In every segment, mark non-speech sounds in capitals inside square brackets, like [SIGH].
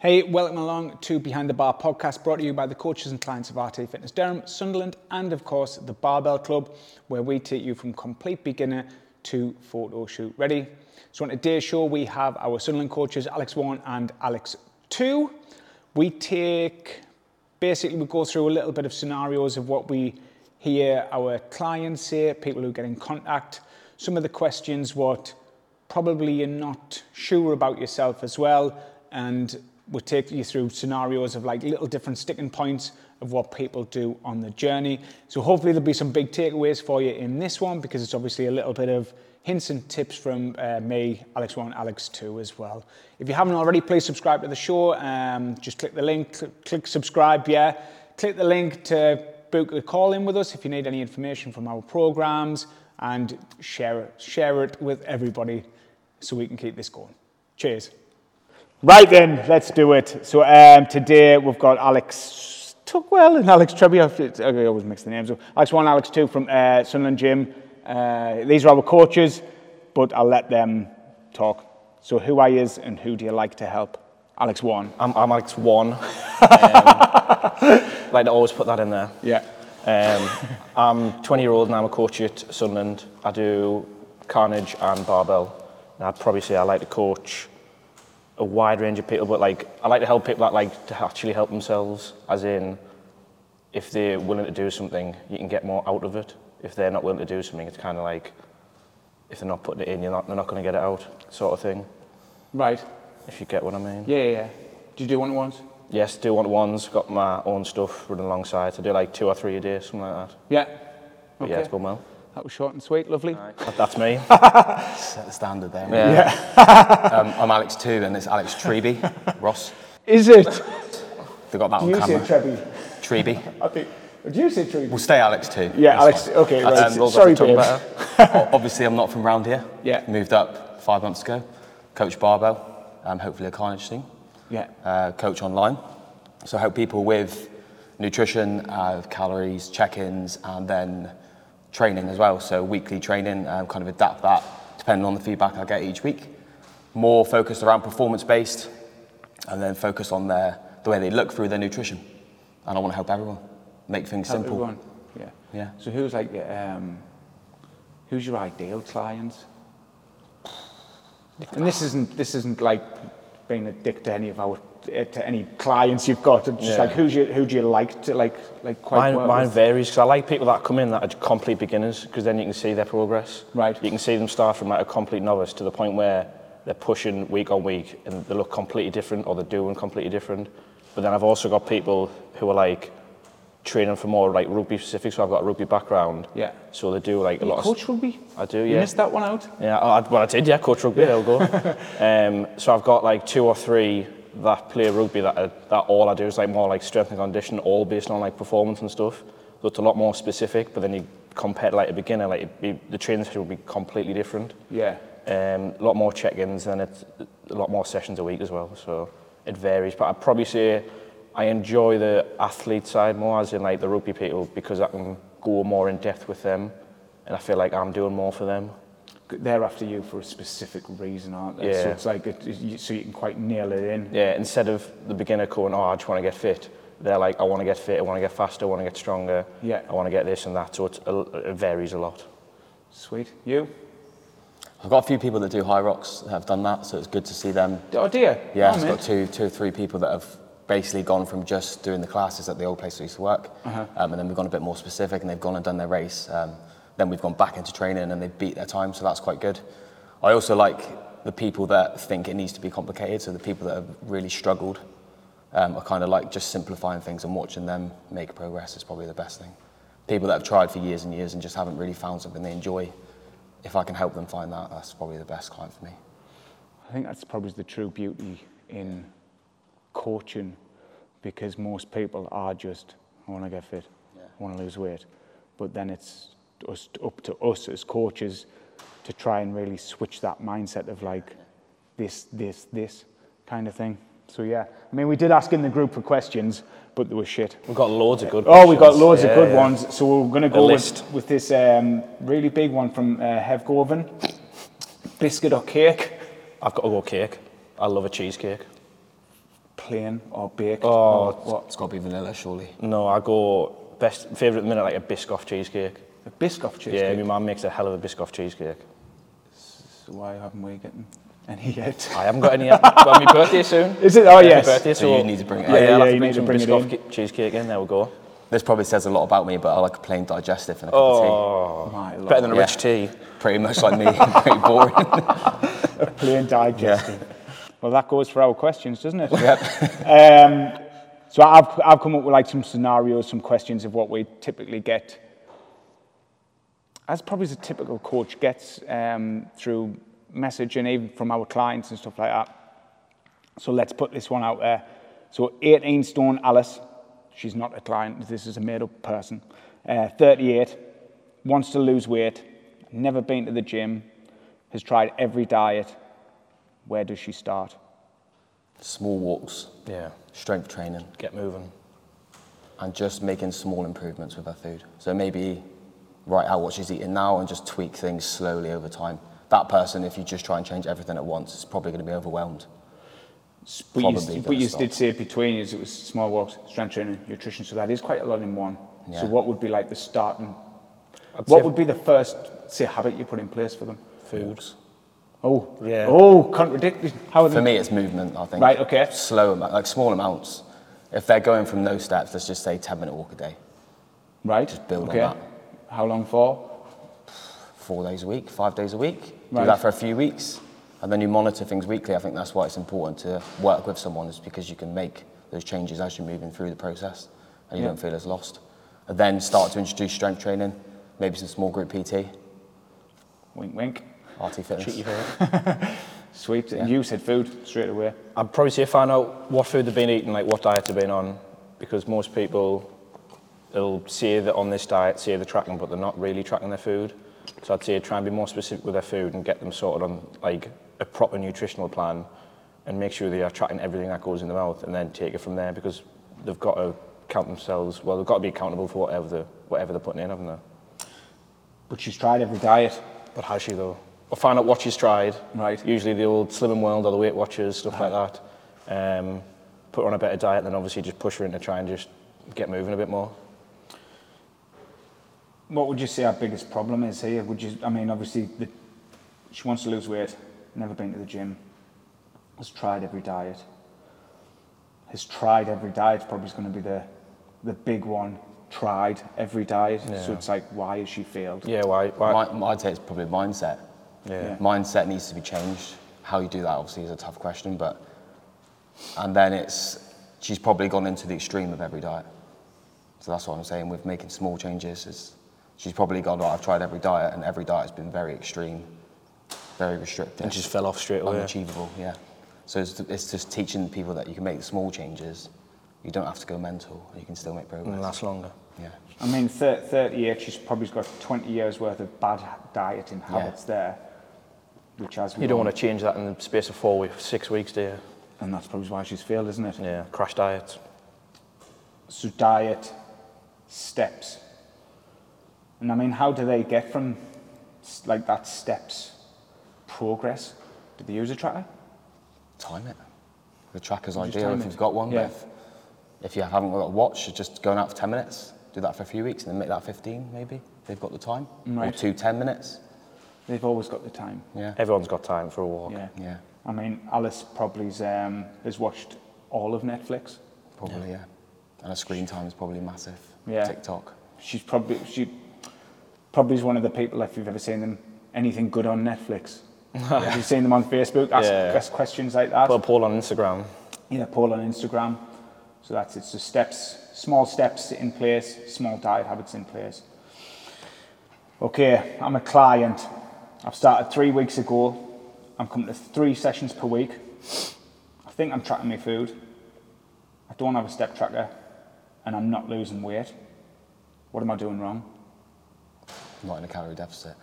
Hey, welcome along to Behind the Bar podcast brought to you by the coaches and clients of RT Fitness Durham, Sunderland, and of course the Barbell Club, where we take you from complete beginner to photo shoot ready. So, on today's show, we have our Sunderland coaches, Alex 1 and Alex 2. We take basically, we go through a little bit of scenarios of what we hear our clients say, people who get in contact, some of the questions, what probably you're not sure about yourself as well, and we'll take you through scenarios of like little different sticking points of what people do on the journey. So hopefully there'll be some big takeaways for you in this one because it's obviously a little bit of hints and tips from uh, me, Alex 1, Alex 2 as well. If you haven't already, please subscribe to the show. Um, just click the link, cl- click subscribe, yeah. Click the link to book a call in with us if you need any information from our programs and share it, share it with everybody so we can keep this going. Cheers. Right then, let's do it. So um, today we've got Alex Tuckwell and Alex Trebby. I always mix the names up. Alex 1, Alex 2 from uh, Sunderland Gym. Uh, these are our coaches, but I'll let them talk. So who are you and who do you like to help? Alex 1. I'm, I'm Alex One. [LAUGHS] um, like to always put that in there. Yeah. Um, I'm 20 year old and I'm a coach at Sunderland. I do carnage and barbell. And I'd probably say I like to coach a wide range of people, but like I like to help people that like to actually help themselves, as in if they're willing to do something, you can get more out of it. If they're not willing to do something, it's kind of like if they're not putting it in, you're not, they're not going to get it out, sort of thing. Right. If you get what I mean. Yeah, yeah, yeah. Do you do one at once? Yes, do one ones. Got my own stuff running alongside. I do like two or three a day, something like that. Yeah. But Okay. yeah, it's going well. That was short and sweet, lovely. That- That's me. [LAUGHS] Set the standard there. Yeah. [LAUGHS] Um, I'm Alex too, and it's Alex Treby, [LAUGHS] Ross. Is it? They got that Do on you say camera. Trebby? Treby. I think. Do you say Trebby? We'll stay Alex too. Yeah, That's Alex. fine. Okay, That right. rolls off Sorry, the tongue babes. better. O- Obviously, I'm not from round here. Yeah. Moved up five months ago. Coach barbell, um, hopefully a carnage thing. Yeah. Uh, coach online. So I help people with nutrition, uh, calories, check-ins, and then training as well. So weekly training, um, kind of adapt that depending on the feedback I get each week. More focused around performance-based, and then focus on their the way they look through their nutrition. And I want to help everyone, make things Help simple. everyone. Yeah. Yeah. So who's like um, who's your ideal client? And this isn't this isn't like being a dick to any of our eh, to any clients you've got. Just Yeah. like who's you who do you like to like like quite Mine, well mine varies because I like people that come in that are complete beginners because then you can see their progress. Right. You can see them start from like a complete novice to the point where they're pushing week on week and they look completely different or they're doing completely different. But then I've also got people who are like training for more like rugby specific. So I've got a rugby background. Yeah. So they do like a You lot of coach rugby? I do, You yeah. missed that one out. Yeah, I, well, I did, yeah, coach rugby, Yeah. there we go. [LAUGHS] um, so I've got like two or three that play rugby that, are, that all I do is like more like strength and condition, all based on like performance and stuff. So it's a lot more specific, but then you compare like a beginner, like it'd be, the training session would be completely different. Yeah. Um, a lot more check-ins and it's a lot more sessions a week as well. So it varies, but I'd probably say I enjoy the athlete side more, as in like the rugby people, because I can go more in depth with them, and I feel like I'm doing more for them. They're after you for a specific reason, aren't they? Yeah. So it's like it, you, so you can quite nail it in. Yeah, instead of the beginner going, oh, I just want to get fit, they're like, I want to get fit, I want to get faster, I want to get stronger, Yeah. I want to get this and that. So it's, a- it varies a lot. Sweet. You? I've got a few people that do Hyrox that have done that, so it's good to see them. Oh dear. Yeah, Oh, I've got two, two or three people that have basically gone from just doing the classes at the old place we used to work, Uh-huh. um, and then we've gone a bit more specific, and they've gone and done their race. Um, then we've gone back into training, and they've beat their time, so that's quite good. I also like the people that think it needs to be complicated, so the people that have really struggled. Um, I kind of like just simplifying things and watching them make progress is probably the best thing. People that have tried for years and years and just haven't really found something they enjoy. If I can help them find that, that's probably the best client for me. I think that's probably the true beauty in coaching because most people are just, I want to get fit, I want to lose weight. But then it's us, up to us as coaches to try and really switch that mindset of like this, this, this kind of thing. So yeah, I mean, we did ask in the group for questions, but they were shit. We've got loads of good Oh, we got loads Yeah, of good yeah. ones. So we're going to go list. with, with this um, really big one from uh, Hev Govan. Biscuit or cake? I've got to go cake. I love a cheesecake. Plain or baked? Oh, or what? It's got to be vanilla, surely. No, I go best favourite at the minute like a Biscoff cheesecake. A Biscoff cheesecake. Yeah, my mum makes a hell of a Biscoff cheesecake. So why haven't we gotten any yet? I haven't got any yet. [LAUGHS] Got my birthday soon. Is it? Oh, Yeah, my yes. birthday, So you need to bring it Yeah, out. yeah, Yeah, I'll have you to bring need to some bring it Biscoff in. ki- cheesecake in. There we go. This probably says a lot about me, but I like a plain digestive and a cup of tea. Oh, oh. My lord. better than a Yeah. rich tea. tea. Pretty much like me, [LAUGHS] pretty boring. [LAUGHS] A plain digestive. Well, that goes for our questions, doesn't it? yep. [LAUGHS] Um, so I've, I've come up with like some scenarios, some questions of what we typically get, as probably as a typical coach gets um, through messaging, even from our clients and stuff like that. So let's put this one out there. So 18 stone Alice, she's not a client, this is a made up person. Uh, 38, wants to lose weight, never been to the gym, has tried every diet. Where does she start? Small walks, Yeah, strength training, get moving. and just making small improvements with her food. So maybe write out what she's eating now and just tweak things slowly over time. That person, if you just try and change everything at once, is probably going to be overwhelmed. But Probably you, but you stop. did say between you, it was small walks, strength training, nutrition. So that is quite a lot in one. Yeah. So what would be like the starting? I'd What would be the first say habit you put in place for them? foods? Oh, Yeah. Oh, contradictory. How are For they? me, it's movement, I think. Right, okay. Slow, amou- like small amounts. If they're going from those steps, let's just say 10 minute walk a day, Right. Just build on okay. that. How long for? four days a week, five days a week. Right. Do that for a few weeks, and then you monitor things weekly. I think that's why it's important to work with someone, is because you can make those changes as you're moving through the process, and you Yeah. don't feel as lost. And then start to introduce strength training, maybe some small group PT, Wink, wink. RT fitness. [LAUGHS] Sweet. And you said food straight away. I'd probably say find out what food they've been eating, like what diet they've been on, because most people will say that on this diet, say they're tracking, but they're not really tracking their food. So I'd say try and be more specific with their food and get them sorted on like a proper nutritional plan, and make sure they are tracking everything that goes in the mouth, and then take it from there because they've got to count themselves. Well, they've got to be accountable for whatever the whatever they're putting in, haven't they? But she's tried every diet. But has she though? Or find out what she's tried. Right. Usually the old Slimming World or the Weight Watchers, stuff like that. Um, put her on a better diet, then obviously just push her into try and just get moving a bit more. What would you say our biggest problem is here? Would you? I mean, obviously, the, she wants to lose weight. Never been to the gym. Has tried every diet. Has tried every diet. Probably is going to be the the big one. Tried every diet. So it's like, why has she failed? Yeah, why? why? Mi- I'd say it's probably mindset. Yeah. Mindset needs to be changed. How you do that obviously is a tough question, but and then it's she's probably gone into the extreme of every diet. So that's what I'm saying with making small changes. Is she's probably gone. Right, I've tried every diet, and every diet has been very extreme, very restrictive, And just fell off straight away. unachievable. Yeah. So it's, it's just teaching people that you can make small changes. You don't have to go mental. You can still make progress. And last longer. Yeah. I mean, 30 years, she's probably got 20 years worth of bad dieting habits there, which as You don't want to change that in the space of four weeks, six weeks, do you? and that's probably why she's failed, isn't it? Yeah, crash diets. So diet, steps. And I mean, how do they get from like that steps progress? Do they use a tracker? Time it. The tracker's You ideal if it. you've got one. Yeah. But if, if you haven't got a watch, just going out for 10 minutes. Do that for a few weeks and then make that 15 maybe, they've got the time. Or Right. two 10 minutes. They've always got the time. Yeah. Everyone's got time for a walk. Yeah. Yeah, I mean, Alice probably um, has watched all of Netflix. probably, yeah. And her screen time is probably massive. Yeah. TikTok. She's probably she probably is one of the people if you've ever seen them anything good on Netflix. [LAUGHS] Have you seen them on Facebook? Ask, Yeah. ask questions like that. Put a poll on Instagram. Yeah, Paul on Instagram. So that's it's the steps, small steps in place, small diet habits in place. Okay, I'm a client. I've started three weeks ago. I'm coming to three sessions per week. I think I'm tracking my food. I don't have a step tracker, and I'm not losing weight. What am I doing wrong? Not in a calorie deficit.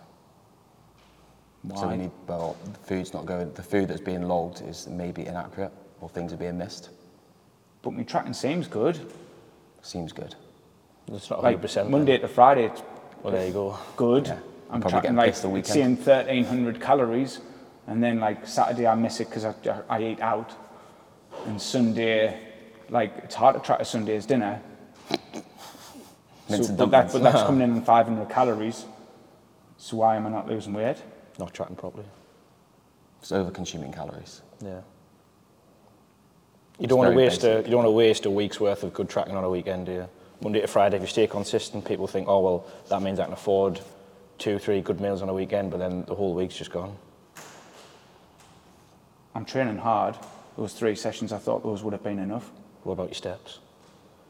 Why? So we need, well, the food's not going, the food that's being logged is maybe inaccurate or things are being missed. but my tracking seems good. Seems good. It's not 100%. Like then. Monday to Friday, it's Well, there you go. good. Yeah. I'm Probably getting like pissed the weekend. seeing 1300 calories, and then like Saturday I miss it because I, I eat out. and Sunday, like it's hard to track a Sunday's dinner. So, but, that, but that's coming in [LAUGHS] at 500 calories. So why am I not losing weight? Not tracking properly. It's over consuming calories. Yeah. You don't want to very waste a you don't want to waste a week's worth of good tracking on a weekend, do you? Monday to Friday, if you stay consistent, people think, oh well, that means I can afford two, three good meals on a weekend, but then the whole week's just gone. I'm training hard. Those three sessions, I thought those would have been enough. What about your steps?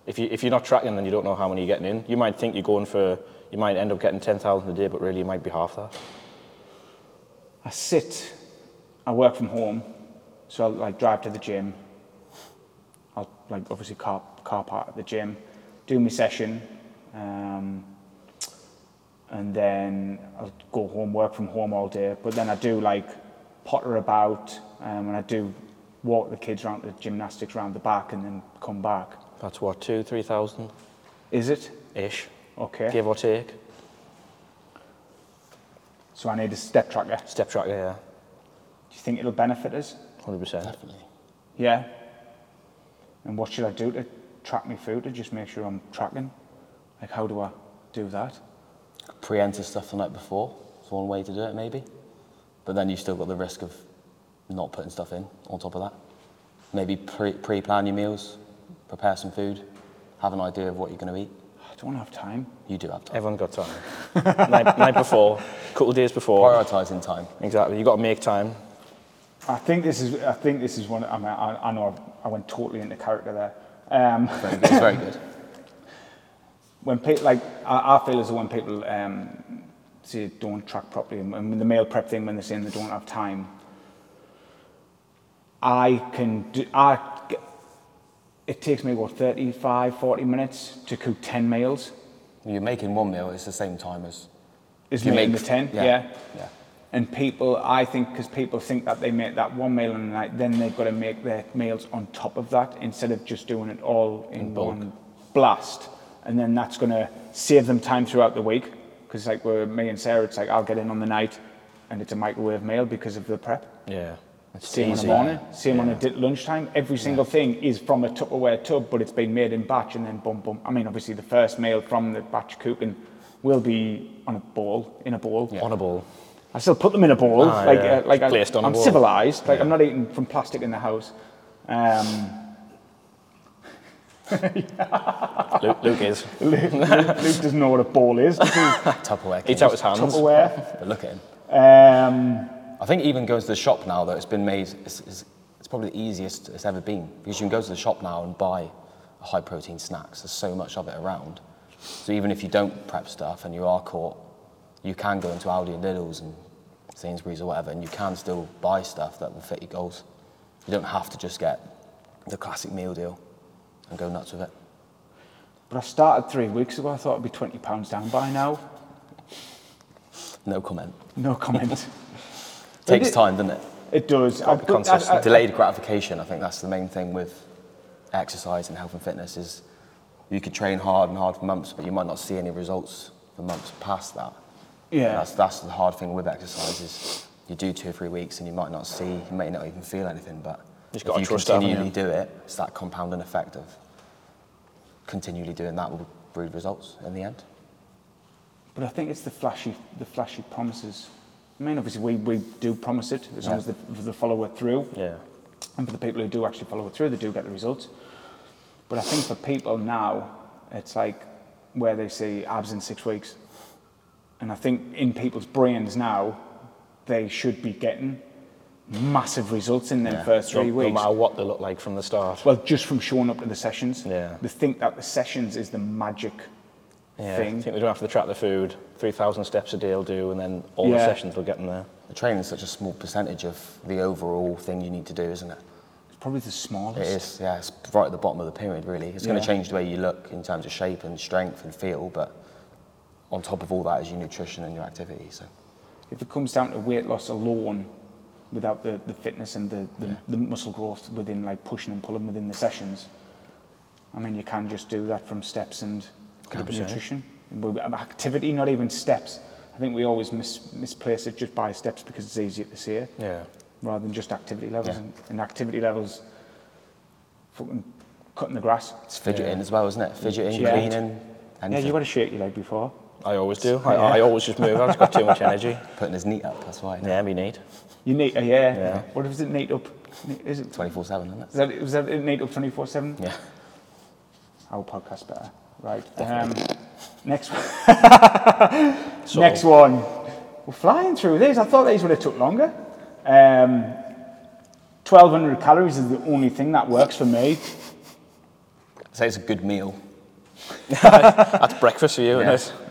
If you if you're not tracking, then you don't know how many you're getting in. You might think you're going for, you might end up getting ten thousand a day, but really you might be half that. I sit, I work from home, so I'll like drive to the gym. I'll like obviously car, car park at the gym, do my session, um, and then I'll go home, work from home all day. But then I do like potter about, um, and I do walk the kids around the gymnastics around the back, and then come back. That's what two, three thousand Is it ish, okay? give or take. So I need a step tracker. Step tracker, yeah, Do you think it'll benefit us? hundred percent. Definitely. Yeah. And what should I do to track my food to just make sure I'm tracking? Like, how do I do that? Pre-enter stuff the night before. It's one way to do it, maybe. But then you've still got the risk of not putting stuff in on top of that. Maybe pre- pre-plan your meals, prepare some food, have an idea of what you're going to eat. I don't have time. You do have time. Everyone's got time. [LAUGHS] night, night before, a couple of days before. Prioritising time. Exactly. You've got to make time. I think this is. I think this is one. I mean, I, I know I went totally into character there. Um, Very good. It's very good. [LAUGHS] when people like, I, I feel as though when people um, say don't track properly, and when the meal prep thing, when they're saying they don't have time, I can do. I. It takes me what 35, 40 minutes to cook 10 meals. You're making one meal, it's the same time as Is You making make- the 10, yeah, yeah. yeah. And people, I think, because people think that they make that one meal in the night, then they've got to make their meals on top of that instead of just doing it all in, one blast. And then that's going to save them time throughout the week. Because, like, with me and Sarah, it's like I'll get in on the night and it's a microwave meal because of the prep. Yeah. It's Same easy. on the morning, same on a di- lunchtime. Every single thing is from a Tupperware tub, but it's been made in batch and then boom, boom. I mean, obviously, the first meal from the batch cooking will be on a bowl, in a bowl. On a ball. I still put them in a bowl, Ah, like yeah. uh, like I, Placed on a I'm bowl. civilized. Like I'm not eating from plastic in the house. Um, [LAUGHS] Luke, Luke is. Luke, Luke, Luke doesn't know what a ball is. [LAUGHS] Tupperware. Eats out his hands. Tupperware. [LAUGHS] But look at him. Um, I think even going to the shop now, though, it's been made, it's, it's, it's probably the easiest it's ever been. Because you can go to the shop now and buy high protein snacks. There's so much of it around. So even if you don't prep stuff and you are caught, you can go into Aldi and Lidl's and Sainsbury's or whatever, and you can still buy stuff that will fit your goals. You don't have to just get the classic meal deal and go nuts with it. but I started three weeks ago. I thought I'd be twenty pounds down by now. No comment. No comment. [LAUGHS] Takes it- time, doesn't it? it does. I, I- I- Delayed gratification, I think that's the main thing with exercise and health and fitness is you could train hard and hard for months, but you might not see any results for months past that. Yeah. That's, that's the hard thing with exercise is you do two or three weeks and you might not see, you may not even feel anything, but Just if gotta you trust it, continually you? do it, it's that compounding effect of continually doing that will breed results in the end. But I think it's the flashy, the flashy promises. I mean, obviously, we, we do promise it as long as the, the follow it through. Yeah. And for the people who do actually follow it through, they do get the results. But I think for people now, it's like where they see abs in six weeks. And I think in people's brains now, they should be getting massive results in them Yeah. first three no weeks. No matter what they look like from the start. Well, just from showing up to the sessions. Yeah. They think that the sessions is the magic Yeah. I think they don't have to track the food. 3,000 steps a day will do, and then all the sessions will get them there. The training is such a small percentage of the overall thing you need to do, isn't it? It's probably the smallest. It is, yeah, it's right at the bottom of the pyramid, really. It's going to change the way you look in terms of shape and strength and feel, but on top of all that is your nutrition and your activity. So, If it comes down to weight loss alone, without the, the fitness and the, the, yeah. the muscle growth within like pushing and pulling within the sessions. I mean, you can just do that from steps and nutrition. Um, activity, not even steps. I think we always mis misplace it just by steps because it's easier to see it. Yeah. Rather than just activity levels. Yeah. And, and activity levels, fucking cutting the grass. It's fidgeting yeah. as well, isn't it? Fidgeting, yeah. cleaning, anything. Yeah, you got to shake your leg before. I always do. I, I always just move. I've just got too much [LAUGHS] energy. Putting his knee up, that's why. Yeah, me need. You need, uh, yeah. Yeah. What is it neat up? Is it? 24 7, isn't it? Is that, was that it neat up 24 7? Yeah. Our podcast better. Right. Um, next one. [LAUGHS] [LAUGHS] So, Next one. We're flying through these. I thought these would have took longer. Um, 1200 calories is the only thing that works for me. Say it's a good meal. That's breakfast for you, Yeah. isn't it?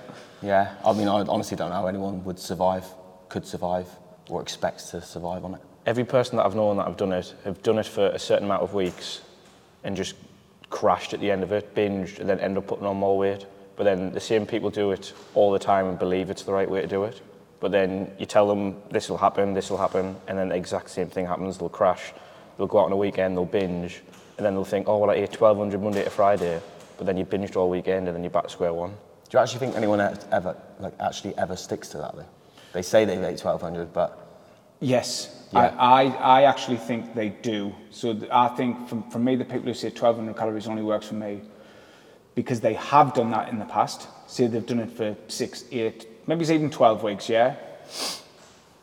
Yeah, I mean, I honestly don't know how anyone would survive, could survive, or expects to survive on it. Every person that I've known that I've done it have done it for a certain amount of weeks and just crashed at the end of it, binged, and then end up putting on more weight. But then the same people do it all the time and believe it's the right way to do it. But then you tell them this will happen, this will happen, and then the exact same thing happens. They'll crash. They'll go out on a weekend, they'll binge, and then they'll think, oh, well, I ate 1200 Monday to Friday. But then you binged all weekend, and then you're back to square one. Do you actually think anyone ever, like, actually ever sticks to that though? They say they've ate 1200, but Yes, Yeah. I, I, I actually think they do. So I think for, for me, the people who say 1200 calories only works for me because they have done that in the past. Say they've done it for six, eight, maybe it's even 12 weeks, yeah?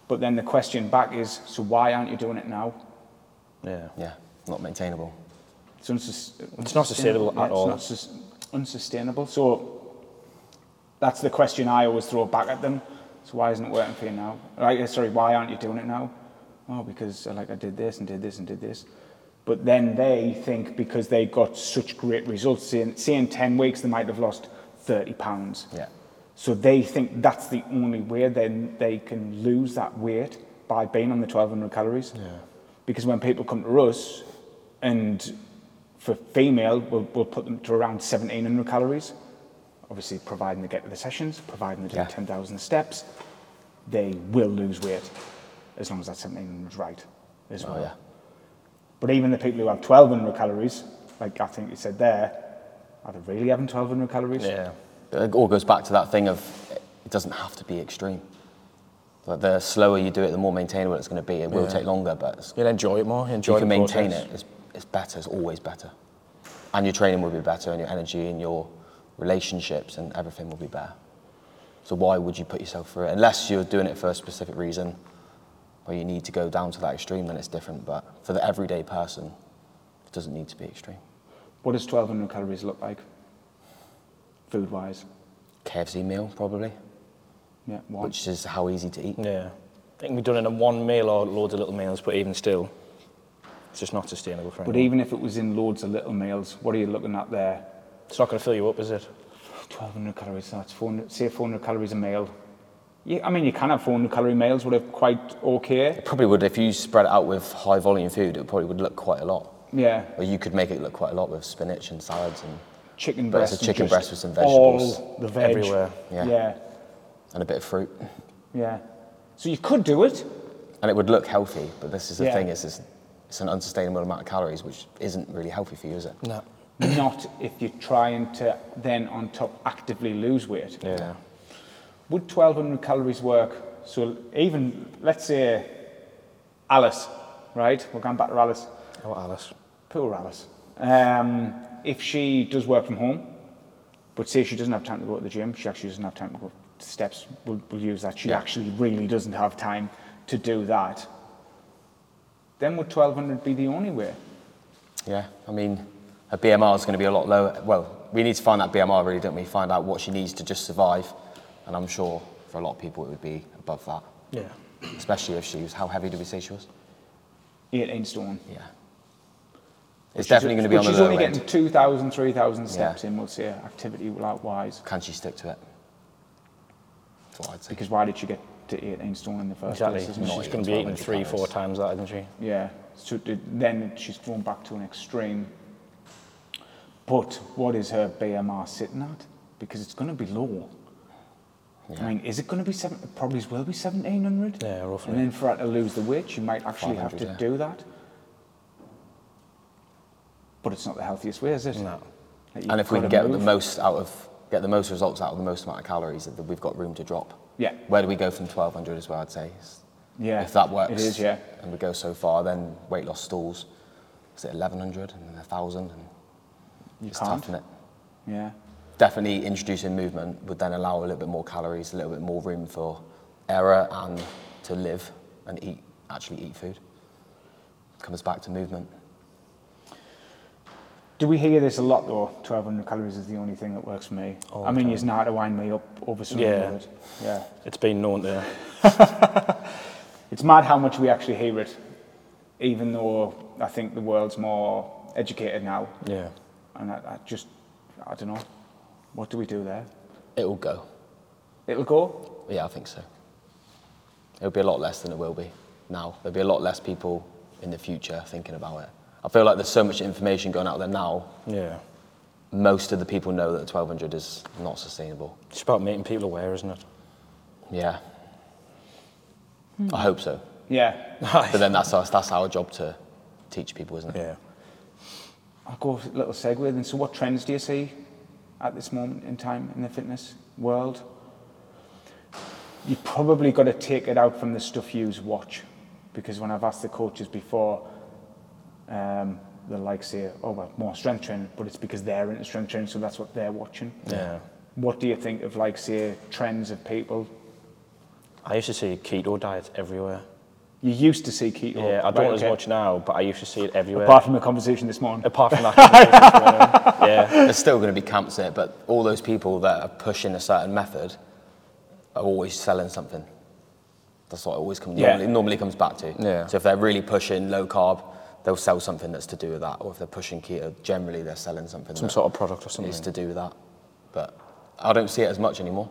But then the question back is, so why aren't you doing it now? Yeah. yeah, not maintainable. It's, unsus- It's not sustainable yeah, at all. It's not sus- unsustainable. So that's the question I always throw back at them. So why isn't it working for you now? Right, uh, sorry, why aren't you doing it now? Oh, because uh, like I did this and did this and did this. But then they think because they got such great results, say in, say in 10 weeks they might have lost 30 pounds. Yeah. So they think that's the only way then they can lose that weight by being on the 1200 calories. Yeah. Because when people come to us, and for female, we'll, we'll put them to around 1700 calories. Obviously, providing they get to the sessions, providing they do Yeah. 10,000 steps, they will lose weight as long as that 1700 is right as oh, well. Oh, yeah. But even the people who have 1200 calories, like I think you said there, are they really having 1200 calories? Yeah. It all goes back to that thing of it doesn't have to be extreme. Like the slower you do it, the more maintainable it's going to be. It will Yeah. take longer, but it's- You'll enjoy it more. if Enjoy you can maintain process. it, it's, it's better. It's always better. And your training will be better, and your energy, and your relationships, and everything will be better. So why would you put yourself through it? Unless you're doing it for a specific reason, or you need to go down to that extreme, then it's different. But for the everyday person, it doesn't need to be extreme. What does 1200 calories look like, food wise? KFC meal, probably, Yeah, one. which is how easy to eat. Yeah. I think we've done it in one meal or loads of little meals, but even still, it's just not sustainable for But even if it was in loads of little meals, what are you looking at there? It's not going to fill you up, is it? 1200 calories, that's 400, say 400 calories a meal. Yeah, I mean, you can have 400 calorie meals, would have quite okay. It probably would, if you spread it out with high volume food, it probably would look quite a lot. Yeah, Or you could make it look quite a lot with spinach and salads and, chicken But it's breast. a chicken and breast with some vegetables All the veg. everywhere. Yeah. Yeah, and a bit of fruit. yeah. So you could do it. And it would look healthy, but this is the Yeah. thing, is it's, it's an unsustainable amount of calories, which isn't really healthy for you, is it? No. Not if you're trying to then on top actively lose weight. Yeah. Would 1200 calories work? So even, let's say, Alice, right? We're going back to Alice. Oh, Alice. Poor Alice. Um, if she does work from home, but say she doesn't have time to go to the gym, she actually doesn't have time to go to steps, we'll, we'll use that. She Yeah. actually really doesn't have time to do that. Then would 1200 be the only way? Yeah, I mean, her BMR is going to be a lot lower. Well, we need to find that BMR, really, don't we? Find out what she needs to just survive. And I'm sure for a lot of people it would be above that, Yeah. especially if she was, how heavy did we say she was? 18 stone. Yeah. It's She's- definitely going to be but on the She's lower only end. getting 2,000, 3,000 steps Yeah. in, we'll say, activity like wise. Can she stick to it? That's what I'd say. Because why did she get to 18 stone in the first Exactly. place? isn't She's going to be even eating three, four calories. times that, isn't she? Yeah. So th- then she's gone back to an extreme. But what is her BMR sitting at? Because it's going to be low. I mean, is it going to be seven? It probably will be 1700. Yeah, roughly. And then for her to lose the weight, she might actually have to yeah. do that. But it's not the healthiest way, is it? No. Like, And if we can get the most out of, get the most results out of the most amount of calories, that we've got room to drop. Yeah. Where do we go from 1200 as well, I'd say? Yeah, If that works. it is, yeah. And we go so far, then weight loss stalls. is it 1100 and then 1000 and You it's can't. tough, isn't it? Yeah. Definitely introducing movement would then allow a little bit more calories, a little bit more room for error and to live and eat, actually eat food. Comes back to movement. Do we hear this a lot though? 1200 calories is the only thing that works for me. All I mean, you know how to wind me up over something. Yeah. Yeah. It's been known there. [LAUGHS] It's mad how much we actually hear it, even though I think the world's more educated now. Yeah. And I, I just, I don't know. What do we do there? It'll go. It'll go. Yeah, I think so. It'll be a lot less than it will be now. There'll be a lot less people in the future thinking about it. I feel like there's so much information going out there now. Yeah. Most of the people know that 1200 is not sustainable. It's about making people aware, isn't it? Yeah. I hope so. Yeah. But then that's our, that's our job to teach people, isn't it? Yeah. I'll go a little segue then. So, what trends do you see at this moment in time in the fitness world? You probably got to take it out from the stuff you watch, because when I've asked the coaches before, um, like say, "Oh, well, more strength training," but it's because they're into strength training, so that's what they're watching. Yeah. What do you think of like say trends of people? I used to see keto diets everywhere. You used to see keto. Yeah, I don't as okay. much now, but I used to see it everywhere. Apart from the conversation this morning. Apart from that. [LAUGHS] conversation this morning. yeah. There's still going to be camps in it, but all those people that are pushing a certain method are always selling something. That's what it always comes, Yeah. normally, normally comes back to. Yeah. So if they're really pushing low carb, they'll sell something that's to do with that. Or if they're pushing keto, generally they're selling something Some sort of product or something. is to do with that. But I don't see it as much anymore.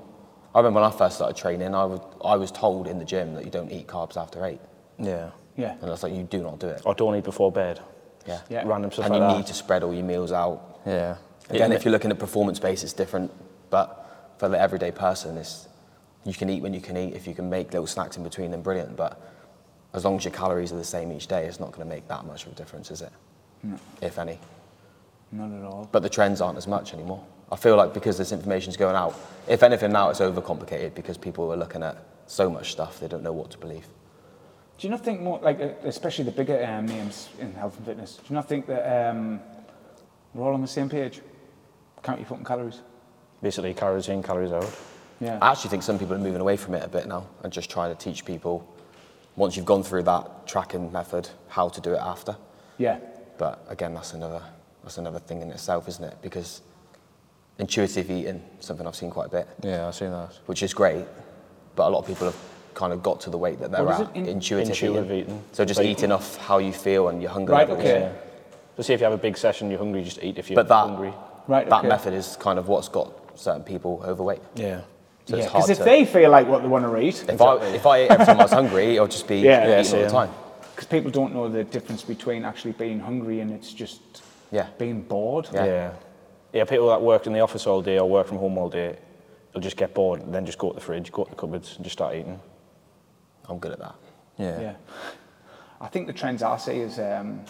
I remember when I first started training, I, would, I was told in the gym that you don't eat carbs after eight. Yeah. Yeah. And I was like, you do not do it. Or don't eat before bed. Yeah. Yeah. Random stuff and like you that. need to spread all your meals out. Yeah. Again, Yeah. if you're looking at performance based, it's different. But for the everyday person, it's, you can eat when you can eat. If you can make little snacks in between, then brilliant. But as long as your calories are the same each day, it's not going to make that much of a difference, is it? No. If any. Not at all. But the trends aren't as much anymore. I feel like because this information's going out, if anything, now it's overcomplicated because people are looking at so much stuff, they don't know what to believe. Do you not think more, like, uh, especially the bigger um, names in health and fitness, do you not think that um, we're all on the same page? Count your fucking calories. Basically, calories in, calories out. Yeah. I actually think some people are moving away from it a bit now and just trying to teach people, once you've gone through that tracking method, how to do it after. yeah. But again, that's another that's another thing in itself, isn't it? Because intuitive eating, something I've seen quite a bit, Yeah, I've seen that. which is great. But a lot of people have kind of got to the weight that they're at. In- intuitive, Intuitive eating. eating. So just Like- eating off how you feel and your hunger Right, levels. okay. Yeah. So see if you have a big session, you're hungry, just eat if you're But that hungry. Right, that okay. method is kind of what's got certain people overweight. Yeah. So yeah, it's hard because if to. they feel like what they want to eat, if I if I ate every time I was hungry, I'll just be [LAUGHS] Yeah. eating Yeah, all same. the time. because people don't know the difference between actually being hungry and it's just Yeah. being bored. Yeah. Yeah. yeah. people that work in the office all day or work from home all day, they'll just get bored and then just go to the fridge, go to the cupboards and just start eating. I'm good at that. Yeah. Yeah. I think the trends I see is um,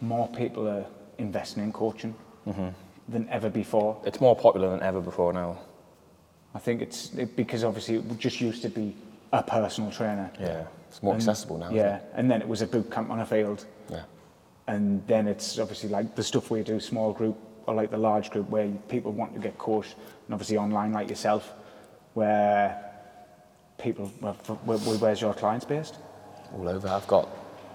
more people are investing in coaching Mm-hmm. than ever before. It's more popular than ever before now. I think it's it, because obviously it just used to be a personal trainer. Yeah. It's more And- accessible now. Yeah, and then it was a boot camp on a field, Yeah. and then it's obviously like the stuff we do, small group or like the large group where people want to get coached, and obviously online like yourself, where people, where, where- where's your clients based? all over. I've got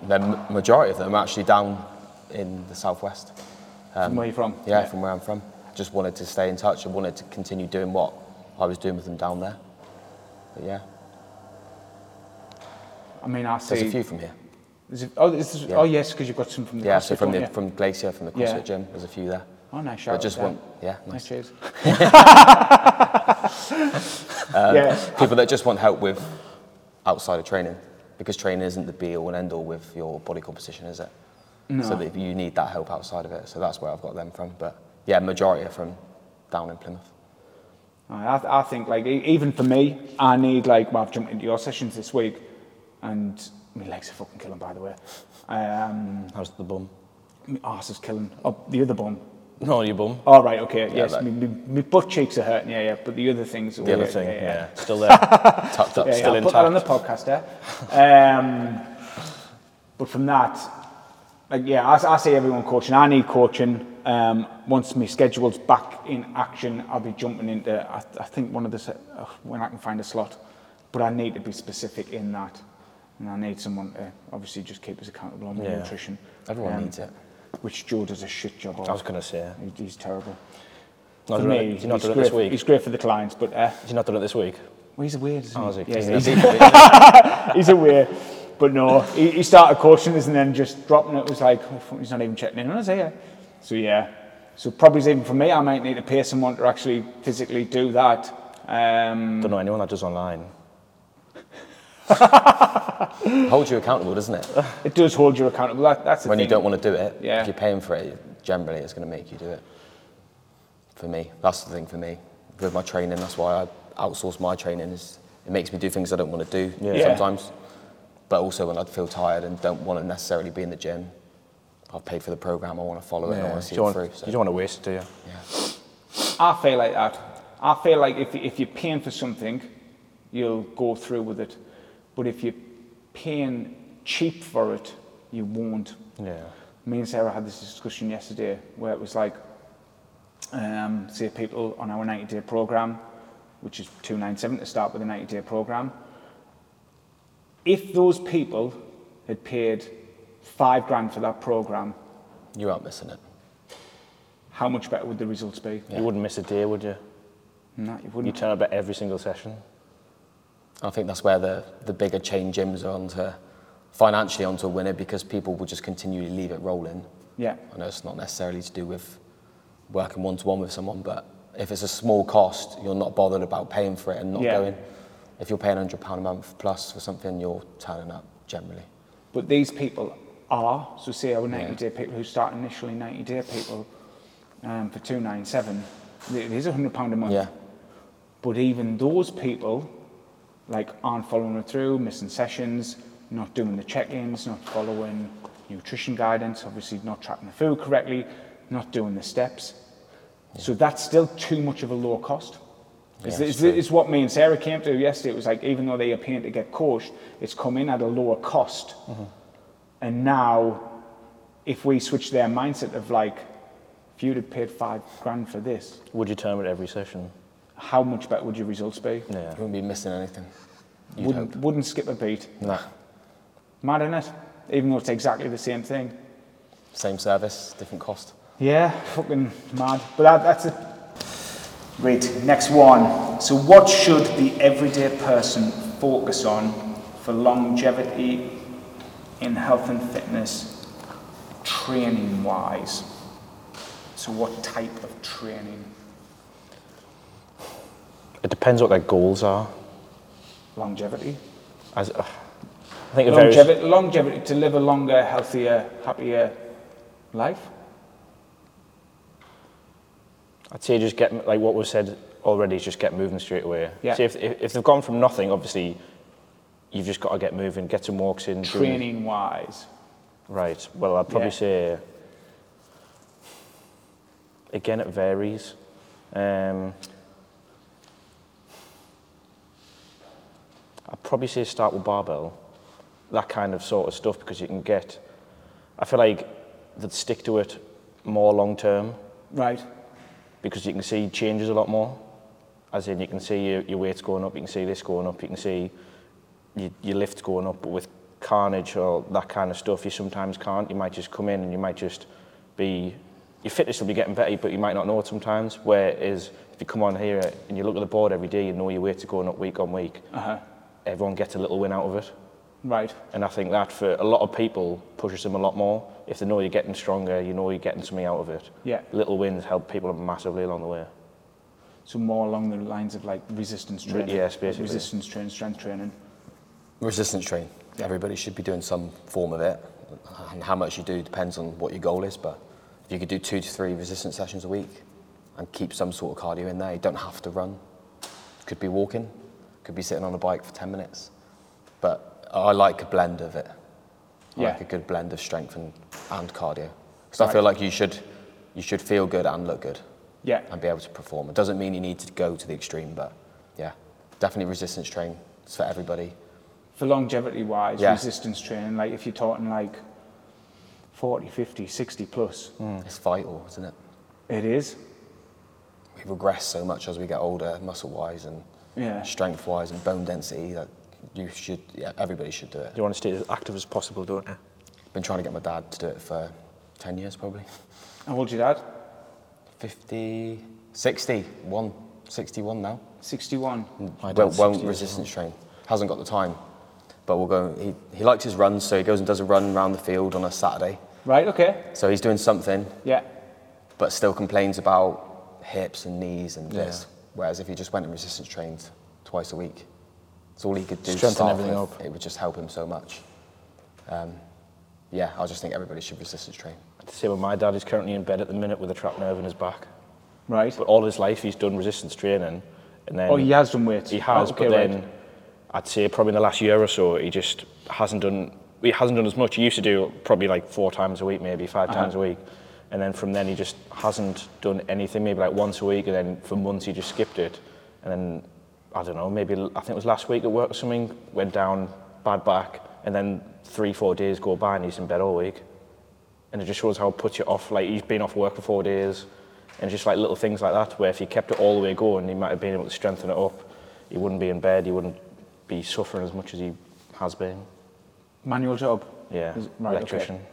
the majority of them actually down in the southwest. From where you from? Yeah, from where I'm from. Just wanted to stay in touch and wanted to continue doing what I was doing with them down there. But yeah, I mean, I see. there's a few from here. Is it, oh, this Yeah. oh, yes, because you've got some from the Yeah, so from the from Glacier, from the CrossFit Yeah. gym, there's a few there. Oh, nice shout. just want, yeah, there. nice. Cheers. [LAUGHS] [LAUGHS] Um, yeah, People that just want help with outside of training, because training isn't the be all and end all with your body composition, is it? No. So that you need that help outside of it. So that's where I've got them from. But yeah, majority are from down in Plymouth. I, I think like even for me, I need like well, I've jumped into your sessions this week, and my legs are fucking killing by the way. Um, How's the bum? my arse is killing. Oh, the other bum. No, your bum. All right, okay, yes. that- My, butt cheeks are hurting, yeah, yeah. But the other things. The other thing, yeah, yeah. yeah. Still there. [LAUGHS] Tucked up. Yeah, yeah, Still I'll put that on the intact. podcast there. Um, but from that, like yeah, I, I see everyone coaching. I need coaching. Um, once my schedule's back in action, I'll be jumping into. I, I think one of the se- uh, when I can find a slot, but I need to be specific in that, and I need someone to obviously just keep us accountable on my Yeah. nutrition. Everyone Um, needs it. Which Joe does a shit job of. I was going to say. He- he's terrible. Not for me, he's not done it this week. He's great for the clients, but uh, He's not done it this week. well, he's weird, isn't Oh, is he? Yeah, He's [LAUGHS] he's, a weird. But no, he, he started coaching us and then just dropping it. It was like, oh, he's not even checking in on us here. So yeah, so probably even for me, I might need to pay someone to actually physically do that. Um, Don't know anyone that does online. [LAUGHS] Holds you accountable, doesn't it? it does hold you accountable. That, that's the when thing. you don't want to do it, Yeah. if you're paying for it, generally it's going to make you do it. For me, that's the thing for me. With my training, that's why I outsource my training. Is it makes me do things I don't want to do Yeah. sometimes. But also when I feel tired and don't want to necessarily be in the gym, I've paid for the program. I want to follow it. and I want to see you, don't it want, through. So. you don't want to waste it, do you? yeah. I feel like that. I feel like if, if you're paying for something, you'll go through with it. But if you're paying cheap for it, you won't. Yeah. Me and Sarah had this discussion yesterday where it was like, um, say people on our 90 day program, which is 297 to start with a 90 day program. If those people had paid five grand for that program, You aren't missing it. how much better would the results be? You wouldn't miss a day, would you? No, you You wouldn't. You turn up at every single session. I think that's where the, the bigger chain gyms are onto financially onto a winner because people will just continually leave it rolling. Yeah. I know it's not necessarily to do with working one to one with someone, but if it's a small cost, you're not bothered about paying for it and not Yeah. going. If you're paying £100 a month plus for something, you're turning up generally. But these people are, so say our 90 day people who start initially 90 day people um, for 297, it is £100 a month. Yeah. But even those people, like, aren't following it through, missing sessions, not doing the check-ins, not following nutrition guidance, obviously not tracking the food correctly, not doing the steps. So that's still too much of a low cost. It's, Yeah, it's, what me and Sarah came to yesterday. It was like, even though they are paying to get coached, it's come in at a lower cost. Mm-hmm. And now, if we switch their mindset of like, if you'd have paid five grand for this, Would you turn at every session? How much better would your results be? Yeah. You wouldn't be missing anything. You'd Wouldn't, hope. wouldn't skip a beat. Nah. Mad in it? Even though it's exactly the same thing. Same service, different cost. Yeah, fucking mad. But that, that's it. Great. Next one. So, what should the everyday person focus on for longevity in health and fitness, training wise? So, what type of training? It depends what their goals are. Longevity. As, uh, I think varies. Longevity, longevity to live a longer, healthier, happier life. I'd say just get like what was said already. is Just get moving straight away. Yeah. See if, if if they've gone from nothing, obviously, you've just got to get moving, get some walks in. do- Training wise. Right. Well, I'd probably Yeah. say. Again, it varies. Um, I'd probably say start with barbell, that kind of sort of stuff, because you can get. I feel like they'd stick to it more long term Right. because you can see changes a lot more. As in, you can see your, your weight's going up, you can see this going up, you can see your, your lift's going up. But with carnage or that kind of stuff, you sometimes can't. You might just come in and you might just be, your fitness will be getting better, but you might not know it sometimes. Whereas if you come on here and you look at the board every day, you know your weight's going up week on week. Uh-huh. Everyone gets a little win out of it. Right. And I think that for a lot of people pushes them a lot more. If they know you're getting stronger, you know you're getting something out of it. Yeah. Little wins help people massively along the way. So more along the lines of like resistance Re- training. yes, basically. Resistance training, strength training. Resistance train. Everybody should be doing some form of it. And how much you do depends on what your goal is. But if you could do two to three resistance sessions a week and keep some sort of cardio in there, you don't have to run. Could be walking, could be sitting on a bike for 10 minutes. But I like a blend of it. I Yeah. like a good blend of strength and, and cardio. Because I feel like you should, you should feel good and look good Yeah. and be able to perform. It doesn't mean you need to go to the extreme, but yeah, definitely resistance training It's for everybody. For longevity wise, Yeah. resistance training, like if you're talking like 40, 50, 60 plus. Mm, it's vital, isn't it? It is. We regress so much as we get older, muscle-wise and Yeah. strength-wise and bone density. That you should, yeah, everybody should do it. You want to stay as active as possible, don't you? Been trying to get my dad to do it for 10 years probably. How old's your dad? 50, 60, one, 61 now. 61. Mm, my Won't, dad's won't 60 resistance train. Hasn't got the time. But we'll go, he, he likes his runs, so he goes and does a run around the field on a Saturday. Right, okay. So he's doing something, Yeah. but still complains about hips and knees and this. Whereas if he just went and resistance trained twice a week, it's all he could do. Strengthen everything with. up. It would just help him so much. Um, yeah, I just think everybody should resistance train. The same with my dad. He's currently in bed at the minute with a trapped nerve in his back. Right. But all his life he's done resistance training, and then Oh, he has done weights. He has, Oh, okay, but then right. I'd say probably in the last year or so he just hasn't done. He hasn't done as much. He used to do probably like four times a week, maybe 5 Uh-huh. times a week, and then from then he just hasn't done anything. Maybe like once a week, and then for months he just skipped it, and then I don't know. Maybe I think it was last week at work or something. Went down, bad back, and then three four days go by and he's in bed all week and it just shows how it puts you off. Like he's been off work for four days, and just like little things like that. Where if he kept it all the way going, he might have been able to strengthen it up. He wouldn't be in bed. He wouldn't be suffering as much as he has been. Manual job. Yeah, right, electrician. Okay.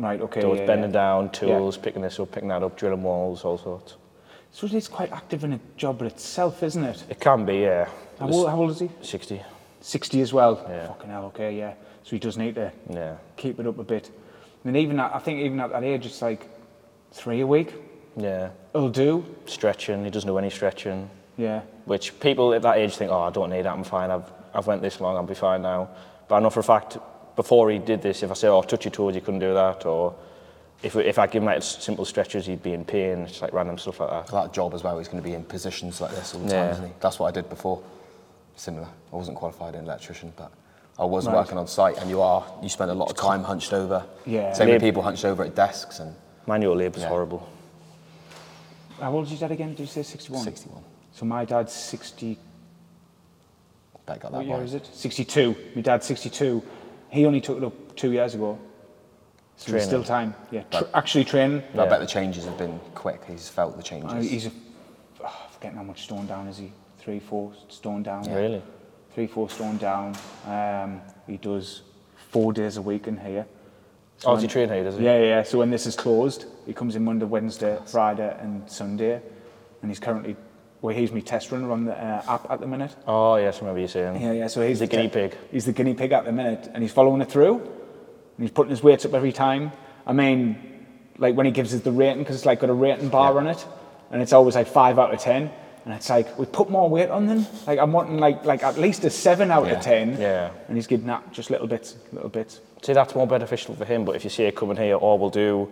Right, okay. So it's yeah, bending yeah. down, tools, picking this up, picking that up, drilling walls, all sorts. So it is quite active in a job in itself, isn't it? It can be, yeah. How old, how old is he? Sixty. 60 as well. Yeah. Fucking hell, okay, yeah. So he does need to Yeah. keep it up a bit. And even at, I think even at that age, it's like three a week. Yeah. It'll do. Stretching. He doesn't do any stretching. Yeah. which people at that age think, oh, I don't need that, I'm fine, I've, I've went this long, I'll be fine now. But I know for a fact, before he did this, if I say, oh, touch your toes, you couldn't do that, or if, if I give him like simple stretches, he'd be in pain, just like random stuff like that. For that job as well, he's going to be in positions like this all the time, Yeah. isn't he? That's what I did before. Similar. I wasn't qualified in electrician, but I was Right. working on site, and you are. You spend a lot of time hunched over. Yeah. Same with people hunched over at desks and Manual labour's Yeah. horrible. How old is your dad again? Did you say 61? 61. So my dad's 60. Bet got that What that year is it? 62. My dad's 62. He only took it up two years ago. So there's still time. Yeah. Tr- actually training. But I bet the changes have been quick. He's felt the changes. Uh, he's a, oh, forgetting how much stone down is he? Three, four stone down. Really? Three, four stone down. Um, he does four days a week in here. Oh, does he when- train here, does he? Yeah, yeah. So when this is closed, he comes in Monday, Wednesday, Friday, and Sunday, and he's currently, well, he's my test runner on the uh, app at the minute. Oh, yes, I remember you saying. Yeah, yeah. So he's the guinea te- pig. He's the guinea pig at the minute, and he's following it through. And he's putting his weights up every time. I mean, like when he gives us the rating, because it's like got a rating bar on it, and it's always like five out of ten. And it's like we put more weight on them. Like I'm wanting like like at least a seven out Yeah. of ten. Yeah. And he's giving that just little bits, little bits. See, that's more beneficial for him, but if you see it coming here, all we'll do,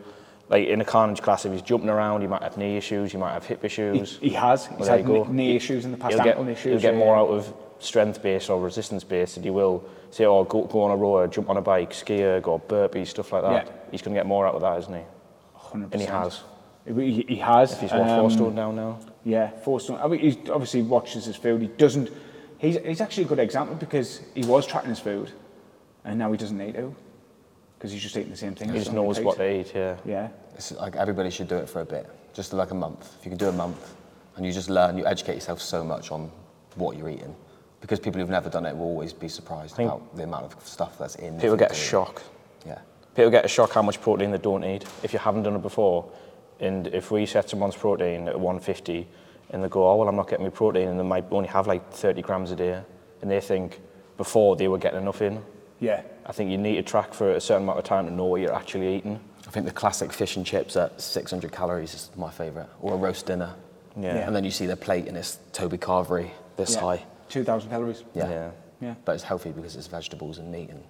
like in a carnage class, if he's jumping around, he might have knee issues, he might have hip issues. he has. He's Well, had go. knee issues in the past, he'll get, ankle issues. he'll get more out of strength based or resistance based than he will say, oh, go, go on a rower, jump on a bike, ski erg or burpee, stuff like that. Yeah. He's going to get more out of that, isn't he? 100%. And he has. He, he has. If he's what, four Um, stone down now? Yeah, four stone. I mean, he obviously watches his food. He doesn't. He's, he's actually a good example because he was tracking his food, and now he doesn't need to because he's just eating the same thing. He just knows takes. what they eat, yeah. Yeah, It's like everybody should do it for a bit, just like a month. If you can do a month, and you just learn, you educate yourself so much on what you're eating, because people who've never done it will always be surprised think about the amount of stuff that's in. the People get a shock. Yeah. People get a shock how much protein they don't need if you haven't done it before. And if we set someone's protein at 150 and they go, oh, well, I'm not getting my protein, and they might only have like 30 grams a day, and they think before they were getting enough in. Yeah, I think you need to track for a certain amount of time to know what you're actually eating. I think the classic fish and chips at 600 calories is my favourite, or a roast dinner. Yeah. And then you see the plate and it's Toby Carvery this yeah. high. Two thousand calories. Yeah. Yeah. Yeah. But it's healthy because it's vegetables and meat and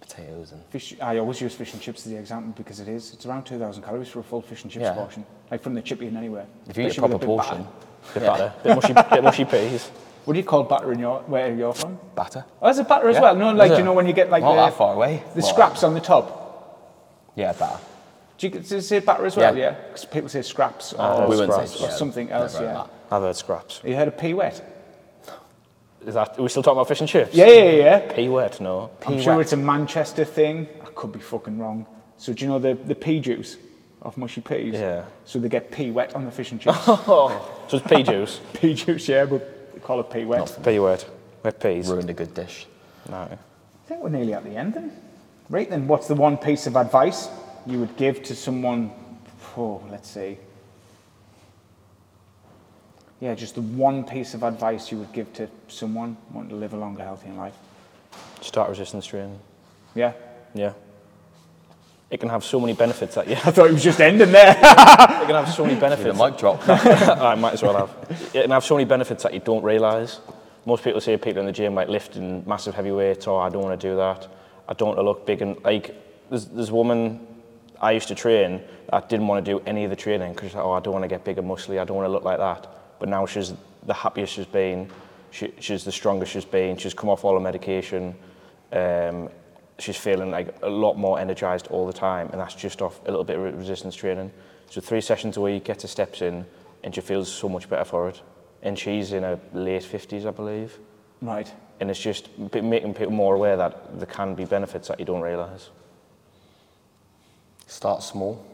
potatoes and Fish. I always use fish and chips as the example because it is. It's around two thousand calories for a full fish and chips Yeah. portion, like from the chippy in anywhere. if you eat a Especially with proper portion. Bit batter, bit mushy, bit mushy peas. [LAUGHS] What do you call batter in your where you're from? batter. Oh, is it batter as Yeah. well? No, like you know when you get like Not the, that far away. the scraps on the top. Yeah, batter. Do you, does it say batter as well? Yeah. Yeah. 'Cause people say scraps or, Uh, we scraps. say or yeah, something else. never Yeah. I've heard scraps. You heard of pea wet? Is that, are we still talking about fish and chips? Yeah, yeah, yeah. Pea wet, no. I'm Pea sure it's a Manchester thing. I could be fucking wrong. So do you know the, the pea juice of mushy peas? Yeah. So they get pea wet on the fish and chips. [LAUGHS] So it's pea juice. [LAUGHS] pea juice, yeah, but they call it pea wet. pea wet. Wet peas. Ruined a good dish. No. I think we're nearly at the end then. Right then, what's the one piece of advice you would give to someone, oh, let's see. Yeah, just the one piece of advice you would give to someone wanting to live a longer, healthier life. Start resistance training. Yeah? Yeah. It can have so many benefits that you [LAUGHS] I thought it was just ending there. [LAUGHS] it can have so many The benefits. mic drop. [LAUGHS] I might as well have. It can have so many benefits that you don't realise. Most people say people in the gym like lifting massive heavy weights, oh, I don't want to do that. I don't want to look big and like. There's, there's a woman I used to train that didn't want to do any of the training because like, oh, I don't want to get big and muscly. I don't want to look like that. But now she's the happiest she's been. She, she's the strongest she's been. She's come off all her medication. Um, she's feeling like a lot more energized all the time, and that's just off a little bit of resistance training. So three sessions a week, get her steps in, and she feels so much better for it. And she's in her late 50s, I believe. right. And it's just making people more aware that there can be benefits that you don't realise. Start small,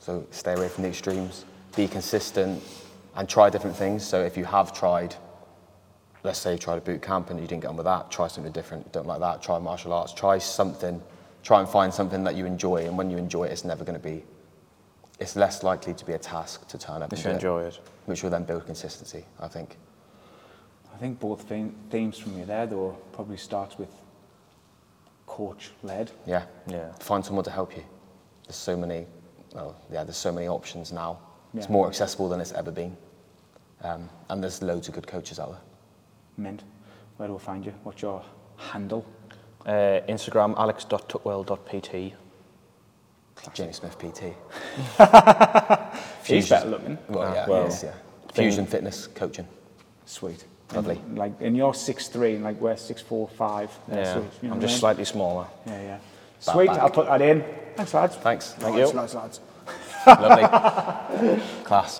so stay away from the extremes. Be consistent and try different things. So if you have tried, let's say you tried a boot camp and you didn't get on with that, try something different. Don't like that, try martial arts. Try something. Try and find something that you enjoy. And when you enjoy it, it's never going to be. It's less likely to be a task to turn up If you enjoy it. which will then build consistency. I think. I think both themes from you there, though, probably starts with coach led. Yeah. Yeah. Find someone to help you. There's so many, well, yeah, there's so many options now. It's more accessible than it's ever been. Um, and there's loads of good coaches out there. Mint. Where do we find you? What's your handle? Uh, Instagram, alex.tuckwell.pt. James Smith PT. He's better looking. Well, yeah, well, he is, yeah. Fusion fitness coaching. Sweet. Lovely. And, like, and you're six three, and like we're six four five. there, Yeah, so, you know I'm what I just mean? slightly smaller. Yeah, yeah. Back, Sweet. back. I'll put that in. Thanks, lads. Thanks. Thank Lads, you. lads, lads. Lovely. [LAUGHS] Class.